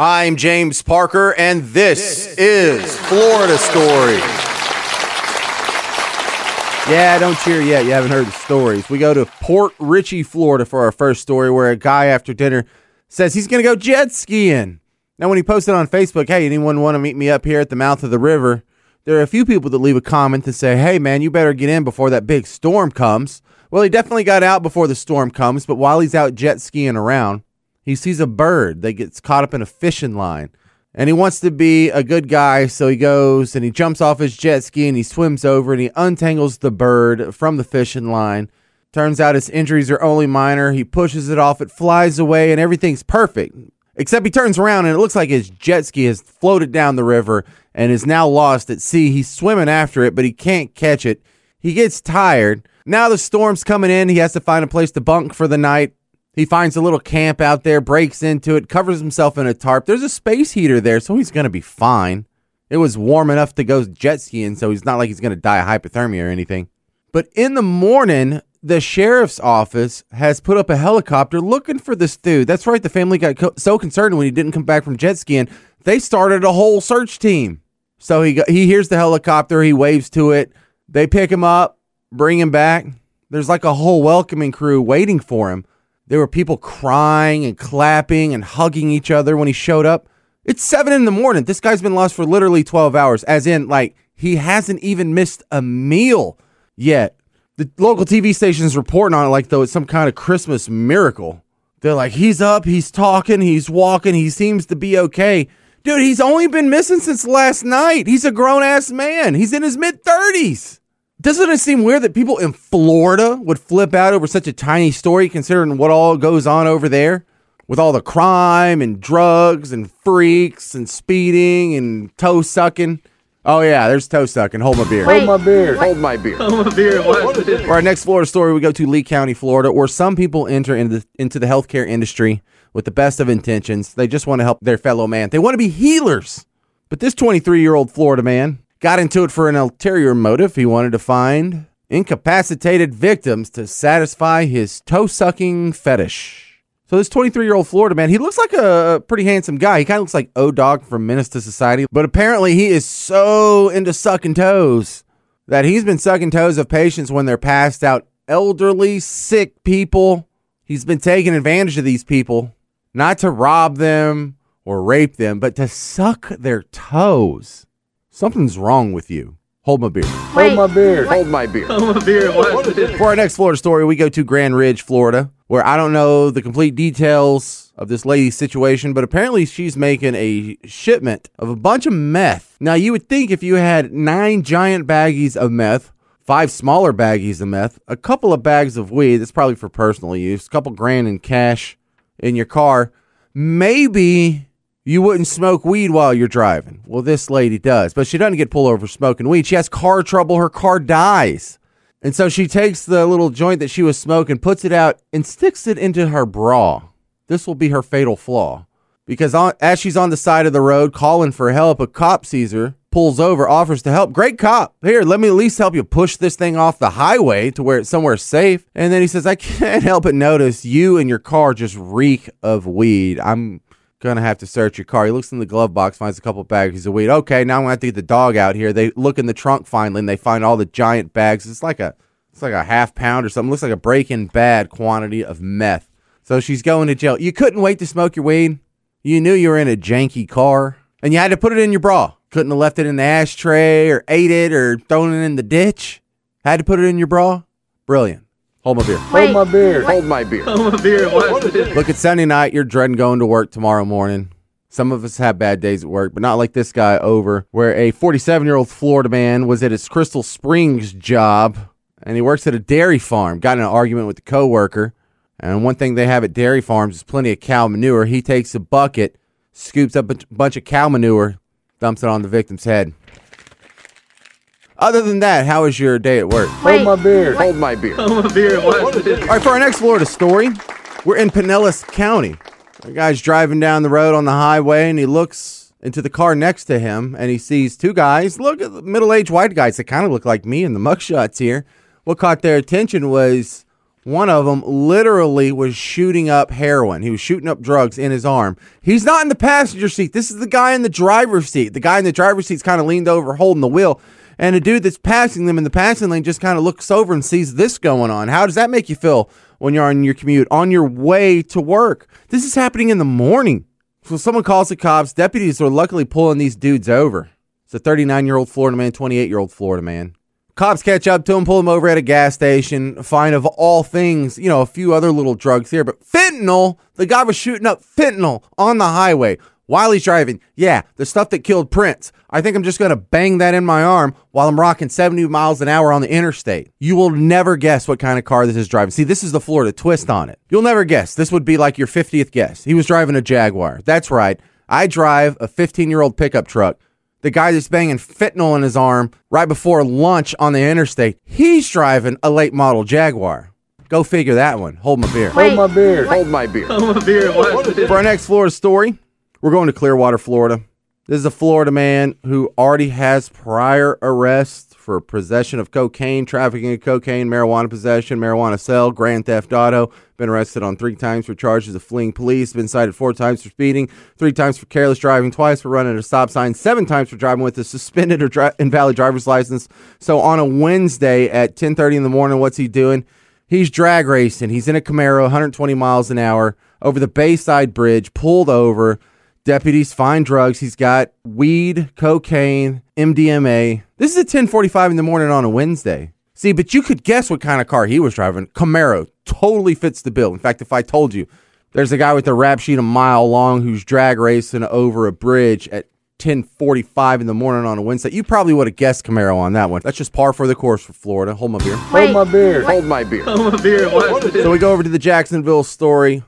I'm James Parker, and this, is Florida Story. Yeah, don't cheer yet. You haven't heard the stories. We go to Port Richey, Florida for our first story where a guy after dinner says he's going to go jet skiing. Now, when he posted on Facebook, hey, anyone want to meet me up here at the mouth of the river? There are a few people that leave a comment to say, hey, man, you better get in before that big storm comes. Well, he definitely got out before the storm comes, but while he's out jet skiing around, he sees a bird that gets caught up in a fishing line. And he wants to be a good guy, so he goes and he jumps off his jet ski and he swims over and he untangles the bird from the fishing line. Turns out his injuries are only minor. He pushes it off, it flies away, and everything's perfect. Except he turns around and it looks like his jet ski has floated down the river and is now lost at sea. He's swimming after it, but he can't catch it. He gets tired. Now the storm's coming in. He has to find a place to bunk for the night. He finds a little camp out there, breaks into it, covers himself in a tarp. There's a space heater there, so he's going to be fine. It was warm enough to go jet skiing, so he's not like he's going to die of hypothermia or anything. But in the morning, the sheriff's office has put up a helicopter looking for this dude. That's right, the family got co- so concerned when he didn't come back from jet skiing, they started a whole search team. So he he hears the helicopter, he waves to it. They pick him up, bring him back. There's like a whole welcoming crew waiting for him. There were people crying and clapping and hugging each other when he showed up. It's seven in the morning. This guy's been lost for literally 12 hours, as in, like, he hasn't even missed a meal yet. The local TV station's reporting on it like though it's some kind of Christmas miracle. They're like, he's up, he's talking, he's walking, he seems to be okay. Dude, he's only been missing since last night. He's a grown ass man. He's in his mid 30s. Doesn't it seem weird that people in Florida would flip out over such a tiny story considering what all goes on over there? With all the crime and drugs and freaks and speeding and toe sucking. Oh, yeah, there's toe sucking. Hold my beer. Wait, Hold my beer. Hold my beer. Hold my beer. What is this? For our next Florida story, we go to Lee County, Florida, where some people enter into the, into the healthcare industry with the best of intentions. They just want to help their fellow man. They want to be healers. But this 23 year old Florida man got into it for an ulterior motive. He wanted to find incapacitated victims to satisfy his toe sucking fetish. So this 23 year old Florida man, he looks like a pretty handsome guy. He kind of looks like O Dog from Menace to Society, but apparently he is so into sucking toes that he's been sucking toes of patients when they're passed out, elderly, sick people. He's been taking advantage of these people, not to rob them or rape them, but to suck their toes. Something's wrong with you. Hold my beer. Hold my beer. Hold my beer. Hold my beer. What is this? For our next Florida story, we go to Grand Ridge, Florida, where I don't know the complete details of this lady's situation, but apparently she's making a shipment of a bunch of meth. Now, you would think if you had nine giant baggies of meth, five smaller baggies of meth, a couple of bags of weed, that's probably for personal use, a couple grand in cash in your car, maybe you wouldn't smoke weed while you're driving. Well, this lady does, but she doesn't get pulled over smoking weed. She has car trouble. Her car dies. And so she takes the little joint that she was smoking, puts it out, and sticks it into her bra. This will be her fatal flaw. Because on, as she's on the side of the road calling for help, a cop sees her, pulls over, offers to help. Great cop. Here, let me at least help you push this thing off the highway to where it's somewhere safe. And then he says, I can't help but notice you and your car just reek of weed. I'm gonna have to search your car. He looks in the glove box, finds a couple bags of weed. Okay, now I'm gonna have to get the dog out here. They look in the trunk finally, and they find all the giant bags. It's like a, it's like a half pound or something. Looks like a Breaking Bad quantity of meth. So she's going to jail. You couldn't wait to smoke your weed. You knew you were in a janky car, and you had to put it in your bra. Couldn't have left it in the ashtray or ate it or thrown it in the ditch. Had to put it in your bra. Brilliant. Hold my beer. Hold my beer. Hold my beer. Hold my beer. What is this? Look, it's Sunday night. You're dreading going to work tomorrow morning. Some of us have bad days at work, but not like this guy over, where a 47 year old Florida man was at his Crystal Springs job and he works at a dairy farm. Got in an argument with the coworker. And one thing they have at dairy farms is plenty of cow manure. He takes a bucket, scoops up a bunch of cow manure, dumps it on the victim's head. Other than that, how was your day at work? Hold my beer. Hold my beer. Hold my beer. What is this? All right, for our next Florida story, we're in Pinellas County. A guy's driving down the road on the highway and he looks into the car next to him and he sees two guys. Look at the middle aged white guys that kind of look like me in the mugshots here. What caught their attention was One of them literally was shooting up heroin. He was shooting up drugs in his arm. He's not in the passenger seat. This is the guy in the driver's seat. The guy in the driver's seat's kind of leaned over holding the wheel. And a dude that's passing them in the passing lane just kind of looks over and sees this going on. How does that make you feel when you're on your commute, on your way to work? This is happening in the morning. So someone calls the cops. Deputies are luckily pulling these dudes over. It's a 39 year old Florida man, 28 year old Florida man. Cops catch up to him, pull him over at a gas station, find of all things, you know, a few other little drugs here, but fentanyl, the guy was shooting up fentanyl on the highway while he's driving. Yeah, the stuff that killed Prince. I think I'm just going to bang that in my arm while I'm rocking 70 miles an hour on the interstate. You will never guess what kind of car this is driving. See, this is the Florida twist on it. You'll never guess. This would be like your 50th guess. He was driving a Jaguar. That's right. I drive a 15 year old pickup truck the guy that's banging fentanyl in his arm right before lunch on the interstate, he's driving a late model Jaguar. Go figure that one. Hold my beer. Hold my beer. Hold my beer. I'm a beer. Watch this. For our next Florida story, we're going to Clearwater, Florida. This is a Florida man who already has prior arrests for possession of cocaine, trafficking of cocaine, marijuana possession, marijuana sale, grand theft auto. Been arrested on three times for charges of fleeing police. Been cited four times for speeding, three times for careless driving, twice for running a stop sign, seven times for driving with a suspended or dri- invalid driver's license. So on a Wednesday at 10:30 in the morning, what's he doing? He's drag racing. He's in a Camaro, 120 miles an hour, over the Bayside Bridge, pulled over. Deputies find drugs. He's got weed, cocaine, MDMA. This is at 10:45 in the morning on a Wednesday. See, but you could guess what kind of car he was driving. Camaro totally fits the bill. In fact, if I told you there's a guy with a rap sheet a mile long who's drag racing over a bridge at 10:45 in the morning on a Wednesday, you probably would have guessed Camaro on that one. That's just par for the course for Florida. Hold my beer. Hold my beer. Hold my beer. I'm a beer. So we go over to the Jacksonville story.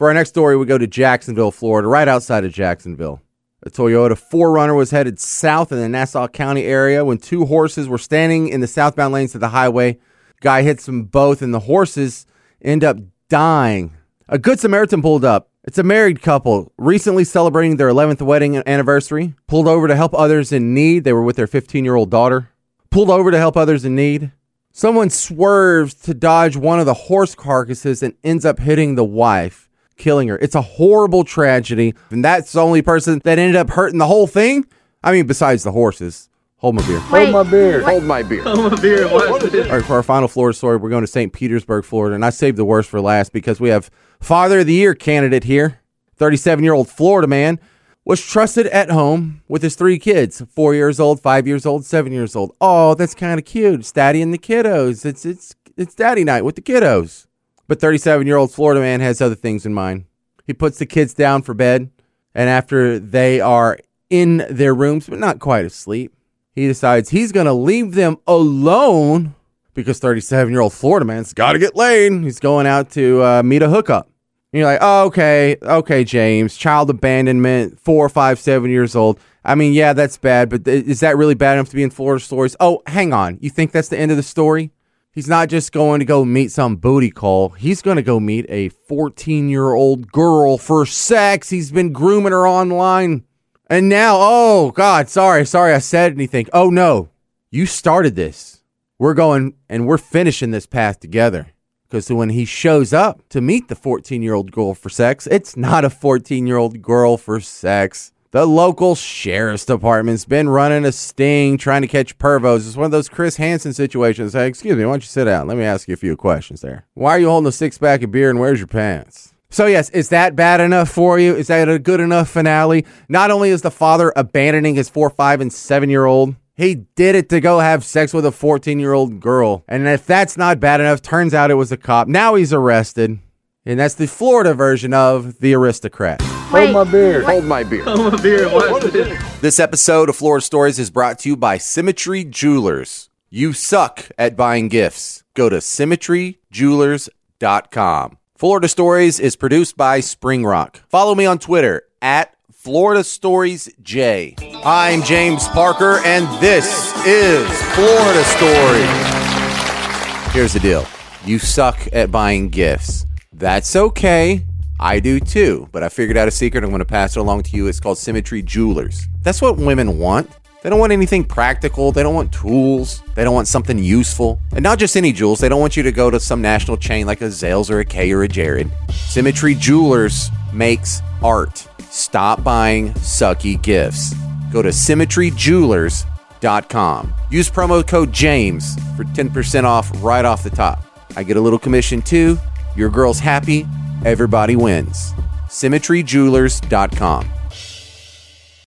For our next story, we go to Jacksonville, Florida, right outside of Jacksonville. A Toyota 4Runner was headed south in the Nassau County area when two horses were standing in the southbound lanes of the highway. Guy hits them both, and the horses end up dying. A Good Samaritan pulled up. It's a married couple recently celebrating their 11th wedding anniversary. Pulled over to help others in need. They were with their 15 year old daughter. Pulled over to help others in need. Someone swerves to dodge one of the horse carcasses and ends up hitting the wife, killing her. It's a horrible tragedy. And that's the only person that ended up hurting the whole thing. I mean, besides the horses. Hold my beer. Hold my beer. Hold my beer. Hold my beer. Watch this. All right, for our final Florida story, we're going to St. Petersburg, Florida. And I saved the worst for last because we have Father of the Year candidate here. 37 year old Florida man was trusted at home with his three kids four years old, five years old, seven years old. Oh, that's kind of cute. It's daddy and the kiddos. It's, it's, it's daddy night with the kiddos. But 37 year old Florida man has other things in mind. He puts the kids down for bed, and after they are in their rooms, but not quite asleep, he decides he's going to leave them alone because 37 year old Florida man's got to get laid. He's going out to uh, meet a hookup. And you're like, oh, okay, okay, James, child abandonment, four, five, seven years old. I mean, yeah, that's bad, but is that really bad enough to be in Florida stories? Oh, hang on. You think that's the end of the story? He's not just going to go meet some booty call. He's going to go meet a 14 year old girl for sex. He's been grooming her online. And now, oh, God, sorry, sorry I said anything. Oh, no, you started this. We're going and we're finishing this path together. Because when he shows up to meet the 14 year old girl for sex, it's not a 14 year old girl for sex. The local sheriff's department's been running a sting trying to catch pervos. It's one of those Chris Hansen situations. Hey, excuse me, why don't you sit down? Let me ask you a few questions there. Why are you holding a six pack of beer and where's your pants? So, yes, is that bad enough for you? Is that a good enough finale? Not only is the father abandoning his four, five, and seven year old, he did it to go have sex with a 14 year old girl. And if that's not bad enough, turns out it was a cop. Now he's arrested. And that's the Florida version of the aristocrat. Hold my beer. Hold my beer. I'm a beer. Watch this. This episode of Florida Stories is brought to you by Symmetry Jewelers. You suck at buying gifts. Go to symmetryjewelers.com. Florida Stories is produced by Spring Rock. Follow me on Twitter at Florida Stories J. I'm James Parker, and this is Florida Stories. Here's the deal you suck at buying gifts. That's okay. I do too, but I figured out a secret. I'm going to pass it along to you. It's called Symmetry Jewelers. That's what women want. They don't want anything practical. They don't want tools. They don't want something useful. And not just any jewels. They don't want you to go to some national chain like a Zales or a Kay or a Jared. Symmetry Jewelers makes art. Stop buying sucky gifts. Go to symmetryjewelers.com. Use promo code JAMES for 10% off right off the top. I get a little commission too. Your girl's happy. Everybody wins. symmetryjewelers.com.